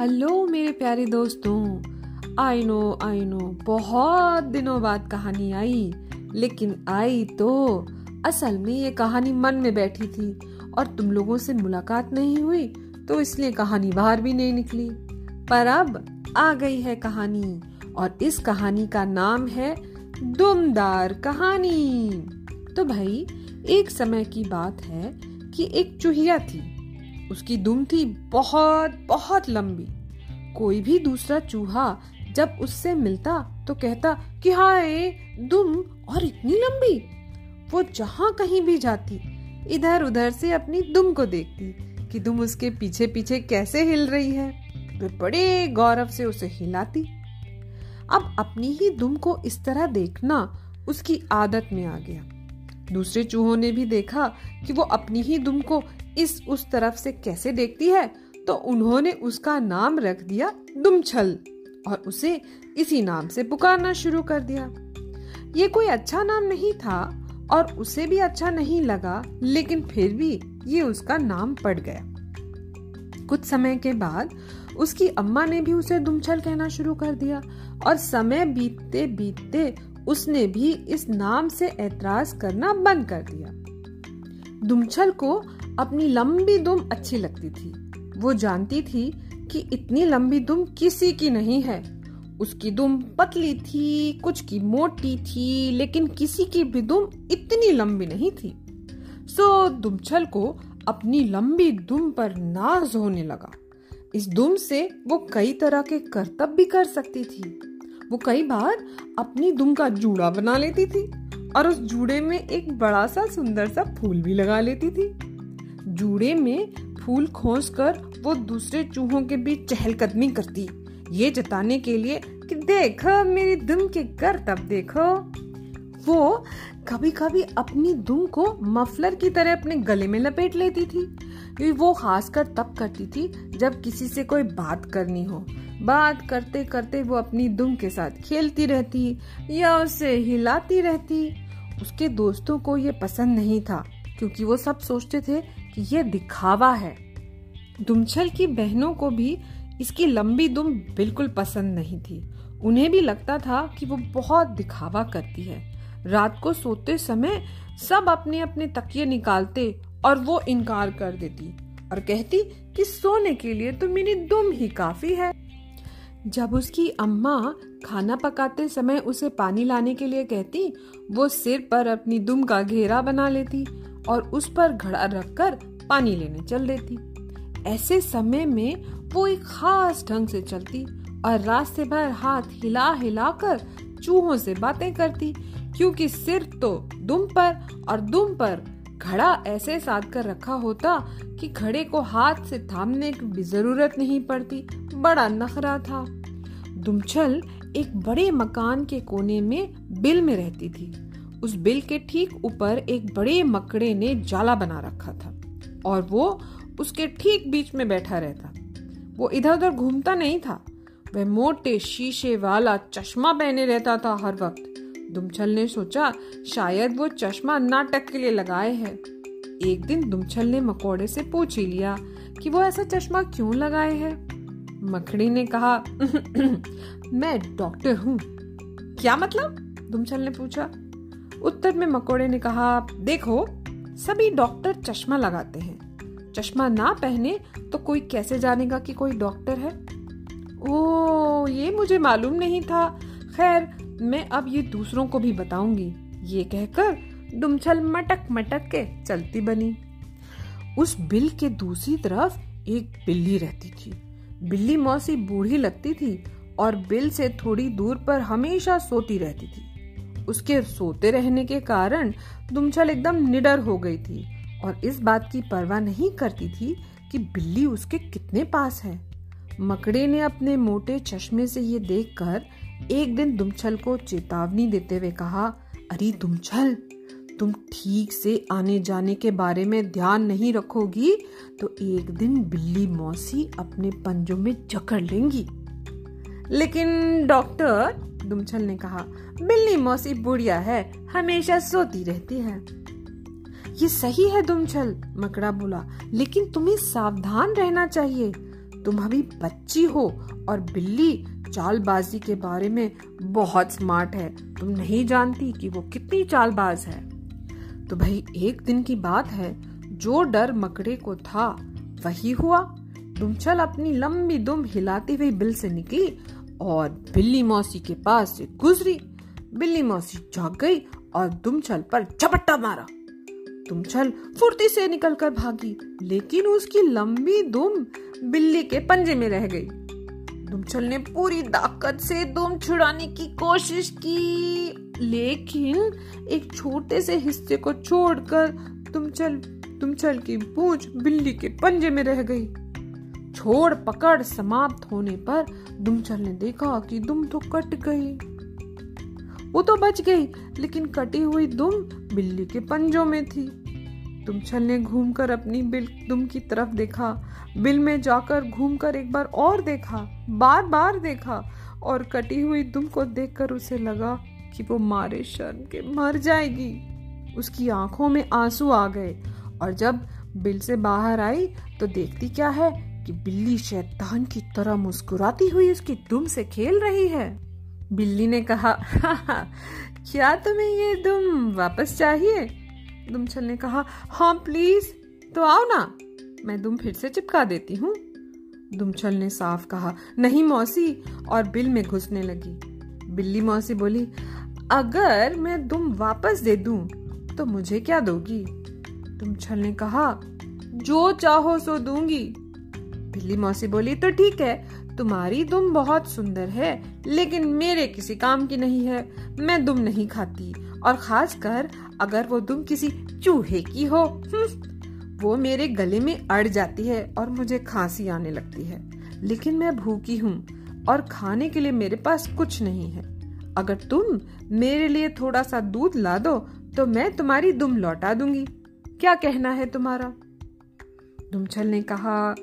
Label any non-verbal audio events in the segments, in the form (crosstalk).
Hello मेरे प्यारे दोस्तों। आई नो आई नो बहुत दिनों बाद कहानी आई, लेकिन आई तो असल में ये कहानी मन में बैठी थी और तुम लोगों से मुलाकात नहीं हुई तो इसलिए कहानी बाहर भी नहीं निकली। पर अब आ गई है कहानी, और इस कहानी का नाम है दुमदार कहानी। तो भाई, एक समय की बात है कि एक चूहिया थी। उसकी दुम थी बहुत बहुत लंबी। कोई भी दूसरा चूहा जब उससे मिलता तो कहता कि हाय, दुम और इतनी लंबी। वो जहाँ कहीं भी जाती इधर उधर से अपनी दुम को देखती कि दुम उसके पीछे पीछे कैसे हिल रही है। वे बड़े गौरव से उसे हिलाती। अब अपनी ही दुम को इस तरह देखना उसकी आदत में आ गया। दूसरे चूहों ने भी देखा कि वो अपनी ही दुम को इस उस तरफ़ से कैसे देखती है तो उन्होंने उसका नाम रख दिया दुमछल और उसे इसी नाम से पुकारना शुरू कर दिया। ये कोई अच्छा नाम नहीं था और उसे भी अच्छा नहीं लगा, लेकिन फिर भी ये उसका नाम पड़ गया। कुछ समय के बाद उसकी अम्मा ने भी उसे दुमछल कहना शुरू कर दिया और समय बीतते बीतते उसने भी इस नाम से ऐतराज करना बंद कर दिया। दुमछल को अपनी लंबी दुम अच्छी लगती थी। वो जानती थी कि इतनी लंबी दुम किसी की नहीं है। उसकी दुम पतली थी, कुछ की मोटी थी, लेकिन किसी की भी दुम इतनी लंबी नहीं थी। सो दुमछल को अपनी लंबी दुम पर नाज होने लगा। इस दुम से वो कई तरह के करतब भी कर सकती थी। वो कई बार अपनी दुम का जूड़ा बना लेती थी और उस जूड़े में एक बड़ा सा सुंदर सा फूल भी लगा लेती थी। जूड़े में फूल खोस कर वो दूसरे चूहों के बीच चहलकदमी करती। ये जताने के लिए कि देखो, मेरी दुम के कर तब देखो। वो कभी कभी अपनी दुम को मफलर की तरह अपने गले में लपेट लेती थी। वो खासकर तब करती थी जब किसी से कोई बात करनी हो। बात करते करते वो अपनी दुम के साथ खेलती रहती या उसे हिलाती रहती। उसके दोस्तों को ये पसंद नहीं था। क्योंकि वो सब सोचते थे कि ये दिखावा है। दुमछल की बहनों को भी इसकी लंबी दुम बिल्कुल पसंद नहीं थी। उन्हें भी लगता था कि वो बहुत दिखावा करती है। रात को सोते समय सब अपने अपने तकिए निकालते और वो इनकार कर देती और कहती कि सोने के लिए तो मेरी दुम ही काफ़ी है। जब उसकी अम्मा खाना पकाते समय उसे पानी लाने के लिए कहती, वो सिर पर अपनी दुम का घेरा बना लेती और उस पर घड़ा रखकर पानी लेने चल देती। ऐसे समय में वो एक खास ढंग से चलती और रास्ते भर हाथ हिला हिला कर चूहों से बातें करती, क्योंकि सिर तो दुम पर और दुम पर घड़ा ऐसे साध कर रखा होता कि घड़े को हाथ से थामने की भी ज़रूरत नहीं पड़ती। बड़ा नखरा था। दुमछल एक बड़े मकान के कोने में बिल में रहती थी। उस बिल के ठीक ऊपर एक बड़े मकड़े ने जाला बना रखा था और वो उसके ठीक बीच में बैठा रहता। वो इधर उधर घूमता नहीं था। वह मोटे शीशे वाला चश्मा पहने रहता था हर वक्त। दुमछल ने सोचा, शायद वो चश्मा नाटक के लिए लगाए है। एक दिन दुमछल ने मकोड़े से पूछ ही लिया कि वो ऐसा चश्मा क्यों लगाए है? मकड़ी ने कहा, मैं डॉक्टर हूँ। क्या मतलब? दुमछल ने पूछा। उत्तर में मकोड़े ने कहा, देखो, सभी डॉक्टर चश्मा लगाते हैं। चश्मा ना पहने तो कोई कैसे जानेगा कि कोई डॉक्टर है? ओ ये मुझे मालूम नहीं था। खैर, मैं अब ये दूसरों को भी बताऊँगी। ये कहकर डुमछल मटक मटक के चलती बनी। उस बिल के दूसरी तरफ़ एक बिल्ली रहती थी। बिल्ली मौसी बूढ़ी लगती थी और बिल से थोड़ी दूर पर हमेशा सोती रहती थी। उसके सोते रहने के कारण दुमछल एकदम निडर हो गई थी और इस बात की परवाह नहीं करती थी कि बिल्ली उसके कितने पास है। मकड़े ने अपने मोटे चश्मे से ये देखकर एक दिन दुमछल को चेतावनी देते हुए कहा, अरे दुमछल, तुम ठीक से आने जाने के बारे में ध्यान नहीं रखोगी तो एक दिन बिल्ली मौसी अपने पंजों में जकड़ लेंगी। लेकिन डॉक्टर दुमछल ने कहा, बिल्ली मौसी बुढ़िया है, हमेशा सोती रहती है। ये सही है दुमछल मकड़ा बोला, लेकिन तुम्हें सावधान रहना चाहिए। तुम अभी बच्ची हो और बिल्ली चालबाजी के बारे में बहुत स्मार्ट है। तुम नहीं जानती कि वो कितनी चालबाज है। तो भाई, एक दिन की बात है, जो डर मकड़े को था, वही हुआ। दुमछल अपनी लंबी दुम हिलाती हुई बिल से निकली और बिल्ली मौसी के पास से गुजरी। बिल्ली मौसी जाग गई और दुमचल पर झपट्टा मारा। दुमचल फुर्ती से निकलकर भागी, लेकिन उसकी लंबी दुम बिल्ली के पंजे में रह गई। दुमचल ने पूरी ताकत से दुम छुड़ाने की कोशिश की, लेकिन एक छोटे से हिस्से को छोड़कर दुमचल दुमचल की पूंछ बिल्ली के पंजे में रह गई। छोड़ पकड़ समाप्त होने पर दुमचल ने देखा कि दुम तो कट गई। वो तो बच गई, लेकिन कटी हुई दुम बिल्ली के पंजों में थी। दुमछल ने घूमकर अपनी बिल दुम की तरफ़ देखा। बिल में जाकर घूमकर एक बार और देखा बार बार देखा, और कटी हुई दुम को देखकर उसे लगा कि वो मारे शर्म के मर जाएगी। उसकी आँखों में आँसू आ गए, और जब बिल से बाहर आई तो देखती क्या है? कि बिल्ली शैतान की तरह मुस्कुराती हुई उसकी दुम से खेल रही है। बिल्ली ने कहा क्या तुम्हें ये दुम वापस चाहिए? दुमछल ने कहा हाँ प्लीज़ तो आओ ना, मैं दुम फिर से चिपका देती हूँ। दुमछल ने साफ़ कहा, नहीं मौसी, और बिल में घुसने लगी। बिल्ली मौसी बोली, अगर मैं दुम वापस दे दूँ तो मुझे क्या दोगी? दुमछल ने कहा, जो चाहो सो दूँगी। बिल्ली मौसी बोली तो ठीक है तुम्हारी दुम बहुत सुंदर है लेकिन मेरे किसी काम की नहीं है मैं दुम नहीं खाती। और खास कर अगर वो दुम किसी चूहे की हो हम्म, वो मेरे गले में अड़ जाती है और मुझे खांसी आने लगती है। लेकिन मैं भूखी हूँ और खाने के लिए मेरे पास कुछ नहीं है। अगर तुम मेरे लिए थोड़ा सा दूध ला दो तो मैं तुम्हारी दुम लौटा दूँगी। क्या कहना है तुम्हारा? दुमछल ने कहा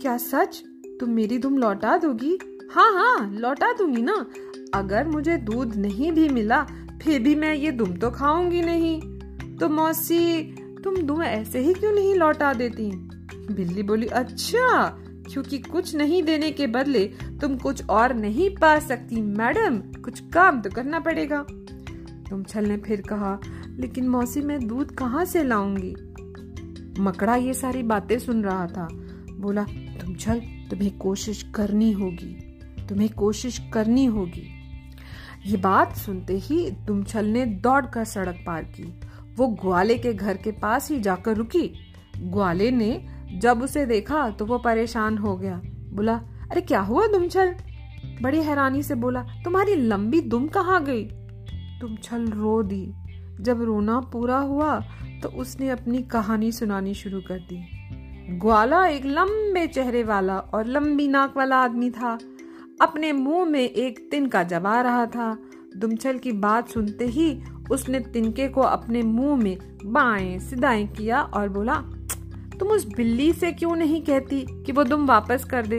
क्या सच? तुम मेरी दुम लौटा दोगी? हाँ हाँ लौटा दूँगी ना। अगर मुझे दूध नहीं भी मिला, फिर भी मैं ये दुम तो खाऊँगी नहीं। तो मौसी, तुम दुम ऐसे ही क्यों नहीं लौटा देती? बिल्ली बोली अच्छा क्योंकि कुछ नहीं देने के बदले तुम कुछ और नहीं पा सकती, मैडम। कुछ काम तो करना पड़ेगा। तुम छल ने फिर कहा, लेकिन मौसी, मैं दूध कहाँ से लाऊँगी? मकड़ा ये सारी बातें सुन रहा था। बोला तुम छल तुम्हें कोशिश करनी होगी। तुम्हें कोशिश करनी होगी। ये बात सुनते ही दुमछल ने दौड़कर सड़क पार की। वो ग्वाले के घर के पास ही जाकर रुकी। ग्वाले ने जब उसे देखा तो वो परेशान हो गया। बोला, अरे, क्या हुआ दुमछल बड़ी हैरानी से बोला, तुम्हारी लंबी दुम कहाँ गई? दुमछल रो दी। जब रोना पूरा हुआ तो उसने अपनी कहानी सुनानी शुरू कर दी। ग्वाला एक लंबे चेहरे वाला और लंबी नाक वाला आदमी था। अपने मुँह में एक तिनका जबा रहा था। दुमछल की बात सुनते ही उसने तिनके को अपने मुँह में बाएँ सिदाएँ किया और बोला, तुम उस बिल्ली से क्यों नहीं कहती कि वो दुम वापस कर दे?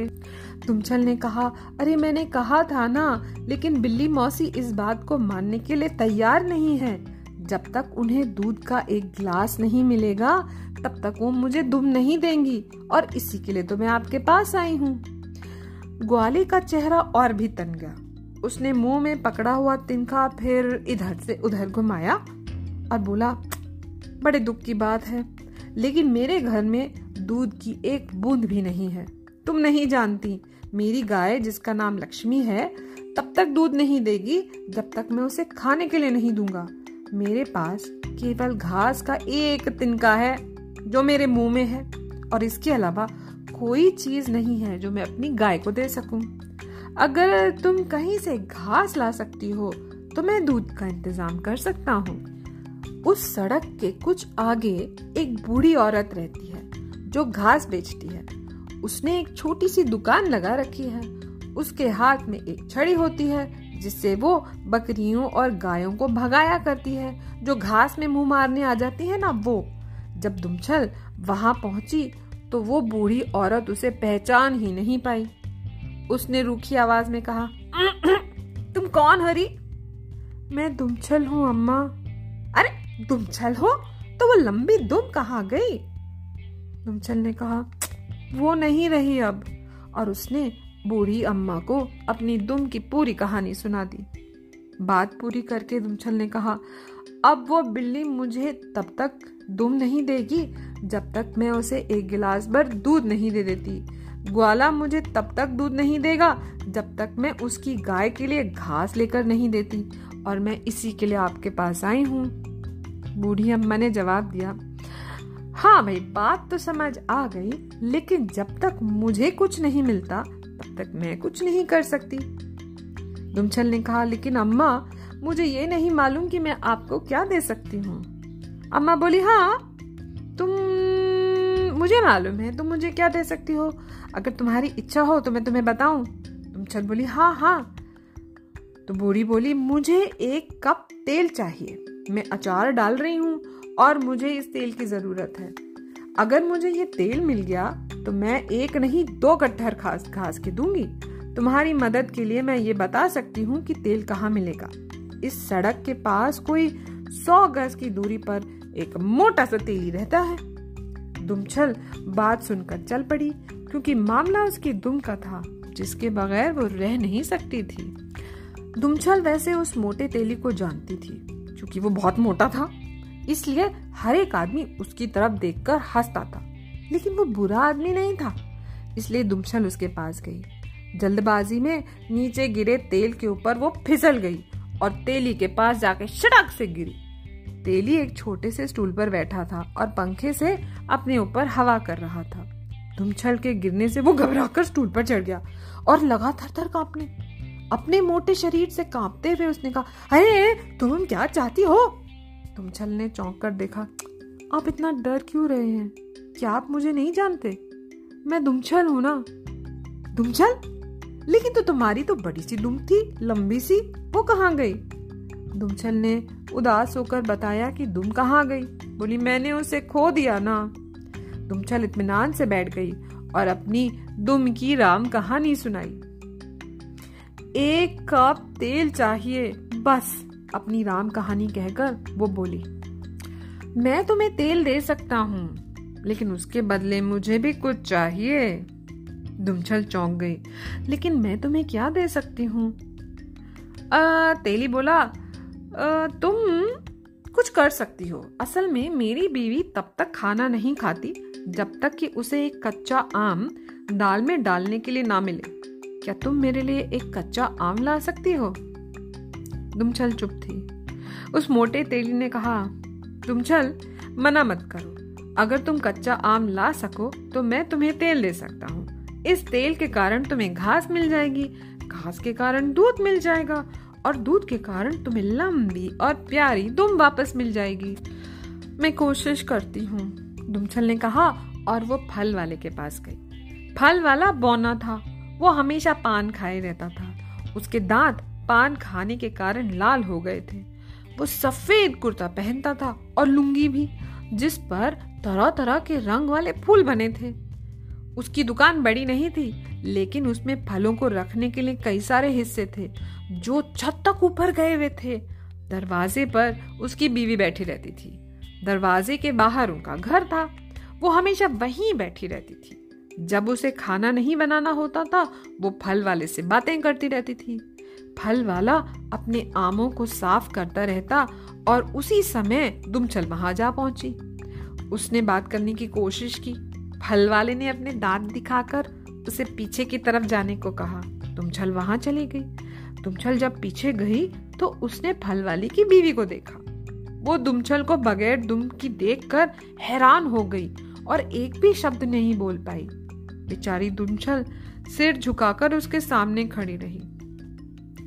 दुमछल ने कहा, अरे मैंने कहा था ना, लेकिन बिल्ली मौसी इस बात को मानने के लिए तैयार नहीं है। जब तक उन्हें दूध का एक गिलास नहीं मिलेगा, तब तक वो मुझे दुम नहीं देंगी, और इसी के लिए तो मैं आपके पास आई हूँ। ग्वाली का चेहरा और भी तन गया। उसने मुँह में पकड़ा हुआ तिनका फिर इधर से उधर घुमाया और बोला, बड़े दुख की बात है, लेकिन मेरे घर में दूध की एक बूंद भी नहीं है। तुम नहीं जानती, मेरी गाय जिसका नाम लक्ष्मी है, तब तक दूध नहीं देगी, जब तक मैं उसे खाने के लिए नहीं दूँगा। मेरे पास केवल घास का एक तिनका है, जो मेरे मुँह में है, और इसके अलावा कोई चीज़ नहीं है जो मैं अपनी गाय को दे सकूँ। अगर तुम कहीं से घास ला सकती हो तो मैं दूध का इंतज़ाम कर सकता हूँ। उस सड़क के कुछ आगे एक बूढ़ी औरत रहती है, जो घास बेचती है। उसने एक छोटी सी दुकान लगा रखी है। उसके हाथ में एक छड़ी होती है जिससे वो बकरियों और गायों को भगाया करती है। जो घास में मुँह मारने आ जाती है ना वो। जब दुमछल वहाँ पहुँची तो वो बूढ़ी औरत उसे पहचान ही नहीं पाई। उसने रूखी आवाज़ में कहा, (clears throat) तुम कौन हरी? मैं दुमछल हूँ, अम्मा। अरे, दुमछल हो? तो वो लंबी दुम कहाँ गई? दुमछल ने कहा, वो नहीं रही अब। और उसने बूढ़ी अम्मा को अपनी दुम की पूरी कहानी सुना दी। बात पूरी करके दुमछल ने कहा, अब वो बिल्ली मुझे तब तक दुम नहीं देगी जब तक मैं उसे एक गिलास भर दूध नहीं दे देती। ग्वाला मुझे तब तक दूध नहीं देगा जब तक मैं उसकी गाय के लिए घास लेकर नहीं देती और मैं इसी के लिए आपके पास आई हूँ। बूढ़ी अम्मा ने जवाब दिया हाँ भाई, बात तो समझ आ गई, लेकिन जब तक मुझे कुछ नहीं मिलता तक मैं कुछ नहीं कर सकती। दुमछल ने कहा, लेकिन अम्मा, मुझे ये नहीं मालूम कि मैं आपको क्या दे सकती हूँ। अम्मा बोली हाँ तुम, मुझे मालूम है, तुम मुझे क्या दे सकती हो? अगर तुम्हारी इच्छा हो तो मैं तुम्हें बताऊँ? तुम चल बोली हाँ हाँ। तो बूढ़ी बोली, मुझे एक कप तेल चाहिए। मैं अचार डाल रही हूँ और मुझे इस तेल की ज़रूरत है। अगर मुझे ये तेल मिल गया तो मैं एक नहीं, दो कट्ठर घास घास के दूँगी। तुम्हारी मदद के लिए मैं ये बता सकती हूँ कि तेल कहाँ मिलेगा। इस सड़क के पास कोई सौ गज की दूरी पर एक मोटा सा तेली रहता है। दुमछल बात सुनकर चल पड़ी, क्योंकि मामला उसकी दुम का था, जिसके बगैर वो रह नहीं सकती थी। दुमछल वैसे उस मोटे तेली को जानती थी, क्योंकि वो बहुत मोटा था। इसलिए हर एक आदमी उसकी तरफ़ देखकर हंसता था। लेकिन वो बुरा आदमी नहीं था, इसलिए दुमछल उसके पास गई। जल्दबाजी में नीचे गिरे तेल के ऊपर वो फिसल गई और तेली के पास जाके शटक से गिरी। तेली एक छोटे से स्टूल पर बैठा था और पंखे से अपने ऊपर हवा कर रहा था। धुमछल के गिरने से वो घबराकर स्टूल पर चढ़ गया और लगा थर थर कांपने, अपने मोटे शरीर से कांपते हुए उसने कहा, अरे, तुम क्या चाहती हो? धुमछल ने चौंक कर देखा, आप इतना डर क्यों रहे हैं? क्या आप मुझे नहीं जानते? मैं दुमछल हूँ ना। दुमछल? लेकिन तो तुम्हारी तो बड़ी सी दुम थी, लंबी सी, वो कहाँ गई? दुमछल ने उदास होकर बताया कि दुम कहाँ गई। बोली, मैंने उसे खो दिया ना। दुमछल इत्मीनान से बैठ गई और अपनी दुम की राम कहानी सुनाई। एक कप तेल चाहिए, बस। अपनी राम कहानी कहकर वो बोली मैं तुम्हें तेल दे सकता हूँ लेकिन उसके बदले मुझे भी कुछ चाहिए। दुमछल चौंक गई लेकिन मैं तुम्हें क्या दे सकती हूँ? तेली बोला आ, तुम कुछ कर सकती हो। असल में मेरी बीवी तब तक खाना नहीं खाती जब तक कि उसे एक कच्चा आम दाल में डालने के लिए ना मिले। क्या तुम मेरे लिए एक कच्चा आम ला सकती हो? दुमछल चुप थी। उस मोटे तेली ने कहा दुमछल मना मत करो। अगर तुम कच्चा आम ला सको तो मैं तुम्हें तेल दे सकता हूँ। इस तेल के कारण तुम्हें घास मिल जाएगी। घास के कारण दूध मिल जाएगा और दूध के कारण तुम्हें लंबी और प्यारी दुम वापस मिल जाएगी। मैं कोशिश करती हूँ दुमछल ने कहा और वो फल वाले के पास गई। फल वाला बौना था। वो हमेशा पान खाए रहता था। उसके दांत पान खाने के कारण लाल हो गए थे। वो सफ़ेद कुर्ता पहनता था और लुंगी भी, जिस पर तरह तरह के रंग वाले फूल बने थे। उसकी दुकान बड़ी नहीं थी, लेकिन उसमें फलों को रखने के लिए कई सारे हिस्से थे, जो छत तक ऊपर गए हुए थे। दरवाजे पर उसकी बीवी बैठी रहती थी। दरवाजे के बाहर उनका घर था। वो हमेशा वहीं बैठी रहती थी। जब उसे खाना नहीं बनाना होता था, वो फल वाले से बातें करती रहती थी। फल वाला अपने आमों को साफ़ करता रहता और उसी समय दुमचल वहाँ जा पहुँची। उसने बात करने की कोशिश की। फल वाले ने अपने दांत दिखाकर उसे पीछे की तरफ़ जाने को कहा। तुम छल वहाँ चली गई। तुमछल जब पीछे गई तो उसने फल वाली की बीवी को देखा। वो दुमछल को बगैर दुम की देखकर हैरान हो गई और एक भी शब्द नहीं बोल पाई। बेचारी दुमछल सिर झुकाकर उसके सामने खड़ी रही।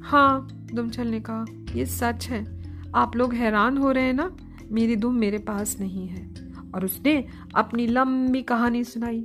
हाँ दुमछल ने कहा ये सच है। आप लोग हैरान हो रहे हैं ना? मेरी दुम मेरे पास नहीं है। और उसने अपनी लंबी कहानी सुनाई।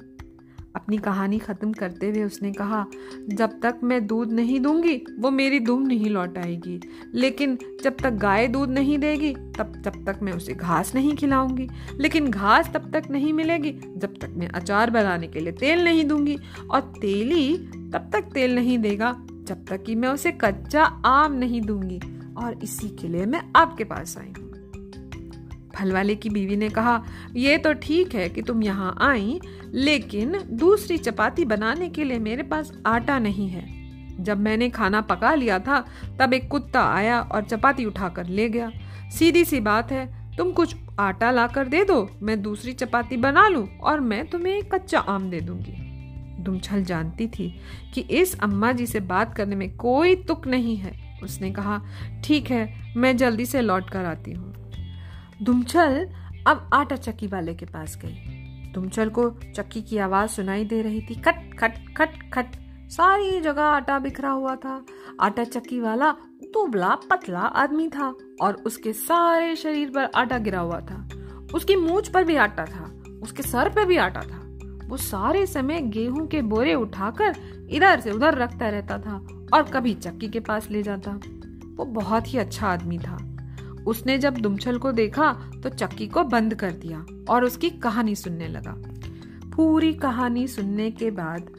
अपनी कहानी खत्म करते हुए उसने कहा, जब तक मैं दूध नहीं दूँगी, वो मेरी दुम नहीं लौट आएगी। लेकिन जब तक गाय दूध नहीं देगी, तब तब तक मैं उसे घास नहीं खिलाऊँगी। लेकिन घास तब तक नहीं मिलेगी जब तक मैं अचार बनाने के लिए तेल नहीं दूँगी। और तेली तब तक तेल नहीं देगा जब तक कि मैं उसे कच्चा आम नहीं दूँगी, और इसी के लिए मैं आपके पास आई हूँ। फल वाले की बीवी ने कहा, ये तो ठीक है कि तुम यहाँ आई, लेकिन दूसरी चपाती बनाने के लिए मेरे पास आटा नहीं है। जब मैंने खाना पका लिया था, तब एक कुत्ता आया और चपाती उठाकर ले गया। सीधी सी बात है, तुम कुछ आटा लाकर दे दो, मैं दूसरी चपाती बना लूँ और मैं तुम्हें कच्चा आम दे दूँगी। दुमछल जानती थी कि इस अम्मा जी से बात करने में कोई तुक नहीं है। उसने कहा, ठीक है, मैं जल्दी से लौट कर आती हूँ। दुमछल अब आटा चक्की वाले के पास गई। दुमछल को चक्की की आवाज़ सुनाई दे रही थी। खट खट खट खट, सारी जगह आटा बिखरा हुआ था। आटा चक्की वाला दुबला पतला आदमी था और उसके सारे शरीर पर आटा गिरा हुआ था। उसकी मूछ पर भी आटा था, उसके सर पर भी आटा था। वो सारे समय गेहूँ के बोरे उठाकर इधर से उधर रखता रहता था और कभी चक्की के पास ले जाता। वो बहुत ही अच्छा आदमी था। उसने जब दुमछल को देखा तो चक्की को बंद कर दिया और उसकी कहानी सुनने लगा। पूरी कहानी सुनने के बाद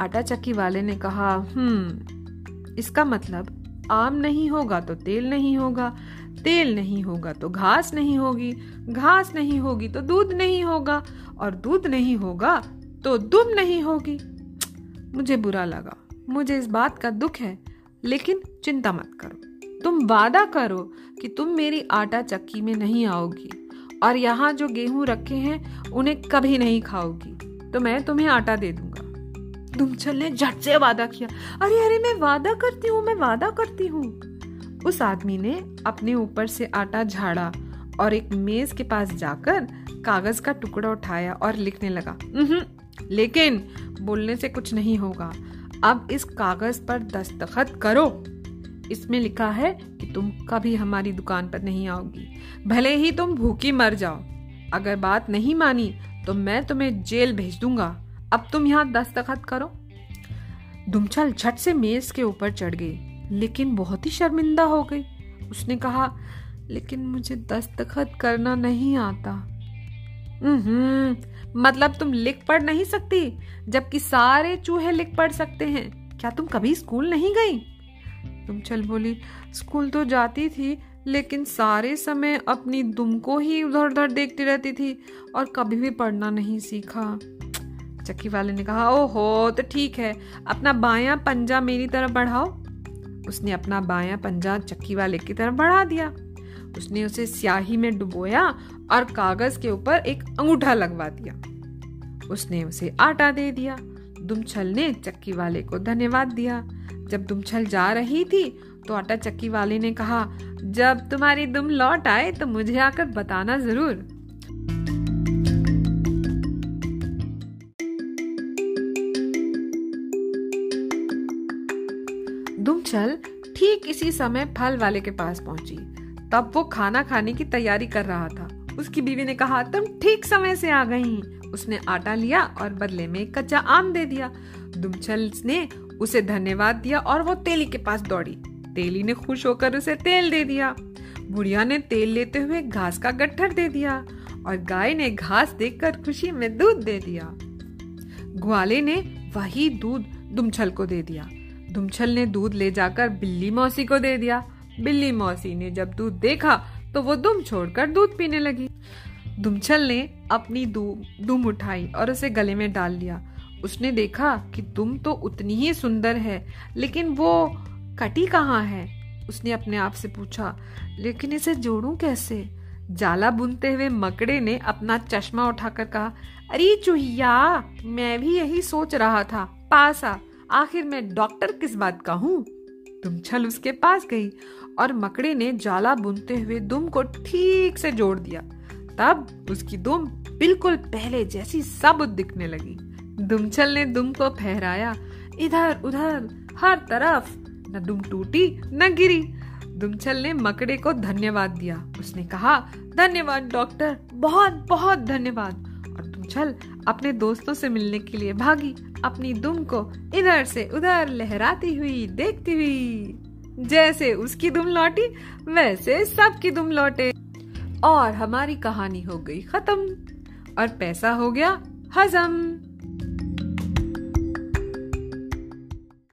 आटा चक्की वाले ने कहा हम्म इसका मतलब आम नहीं होगा तो तेल नहीं होगा, तेल नहीं होगा तो घास नहीं होगी, घास नहीं होगी तो दूध नहीं होगा और दूध नहीं होगा तो दुम नहीं होगी। मुझे बुरा लगा। मुझे इस बात का दुख है, लेकिन चिंता मत करो। तुम वादा करो कि तुम मेरी आटा चक्की में नहीं आओगी, और यहाँ जो गेहूँ रखे हैं, उन्हें कभी नहीं खाओगी। तो मैं तुम्हें आटा दे दूँगा। दुमछल ने झट से वादा किया। अरे अरे, मैं वादा करती हूँ, मैं वादा करती हूँ। उस आदमी ने अपने ऊपर से आटा झाड़ा और एक मेज के पास जाकर कागज़ का टुकड़ा उठाया और लिखने लगा। लेकिन बोलने से कुछ नहीं होगा। अब इस कागज़ पर दस्तखत करो। इसमें लिखा है कि तुम कभी हमारी दुकान पर नहीं आओगी। भले ही तुम भूखी मर जाओ। अगर बात नहीं मानी तो मैं तुम्हें जेल भेज दूँगा। अब तुम यहाँ दस्तखत करो। दुमछल झट से मेज के ऊपर चढ़ गई लेकिन बहुत ही शर्मिंदा हो गई। उसने कहा लेकिन मुझे दस्तखत करना नहीं आता। हम्म मतलब तुम लिख पढ़ नहीं सकती, जबकि सारे चूहे लिख पढ़ सकते हैं। क्या तुम कभी स्कूल नहीं गई? तुम चल बोली, स्कूल तो जाती थी, लेकिन सारे समय अपनी दुम को ही उधर उधर देखती रहती थी और कभी भी पढ़ना नहीं सीखा। चक्की वाले ने कहा, ओहो तो ठीक है, अपना बायां पंजा मेरी तरफ़ बढ़ाओ। उसने अपना बायां पंजा चक्की वाले की तरफ़ बढ़ा दिया। उसने उसे स्याही में डुबोया और कागज़ के ऊपर एक अंगूठा लगवा दिया। उसने उसे आटा दे दिया। दुमछल ने चक्की वाले को धन्यवाद दिया। जब दुमछल जा रही थी तो आटा चक्की वाले ने कहा, जब तुम्हारी दुम लौट आए तो मुझे आकर बताना ज़रूर। दुमछल ठीक इसी समय फल वाले के पास पहुँची। तब वो खाना खाने की तैयारी कर रहा था। उसकी बीवी ने कहा, तुम ठीक समय से आ गई उसने आटा लिया और बदले में कच्चा आम दे दिया। दुमछल ने उसे धन्यवाद दिया और वो तेली के पास दौड़ी। तेली ने खुश होकर उसे तेल दे दिया। बुढ़िया ने तेल लेते हुए घास का गट्ठर दे दिया और गाय ने घास देखकर खुशी में दूध दे दिया। ग्वाले ने वही दूध दुमछल को दे दिया। दुमछल ने दूध ले जाकर बिल्ली मौसी को दे दिया। बिल्ली मौसी ने जब दूध देखा तो वो दुम छोड़कर दूध पीने लगी। दुमछल ने अपनी दुम उठाई और उसे गले में डाल लिया। उसने देखा कि दुम तो उतनी ही सुंदर है, लेकिन वो कटी कहाँ है? उसने अपने आप से पूछा, लेकिन इसे जोड़ू कैसे? जाला बुनते हुए मकड़े ने अपना चश्मा उठाकर कहा, अरे चूहिया, मैं भी यही सोच रहा था। पास आ आखिर मैं डॉक्टर किस बात का हूँ? तुम छल उसके पास गई और मकड़े ने जाला बुनते हुए दुम को ठीक से जोड़ दिया। तब उसकी दुम बिल्कुल पहले जैसी सब दिखने लगी। दुमछल ने दुम को फहराया। इधर, उधर, हर तरफ़। न दुम टूटी, न गिरी। दुमछल ने मकड़े को धन्यवाद दिया। उसने कहा, धन्यवाद, डॉक्टर। बहुत बहुत धन्यवाद। और दुमछल अपने दोस्तों से मिलने के लिए भागी। अपनी दुम को इधर से उधर लहराती हुई, देखती हुई। जैसे उसकी दुम लौटी, वैसे सबकी दुम लौटे। और हमारी कहानी हो गई खत्म। और पैसा हो गया हजम।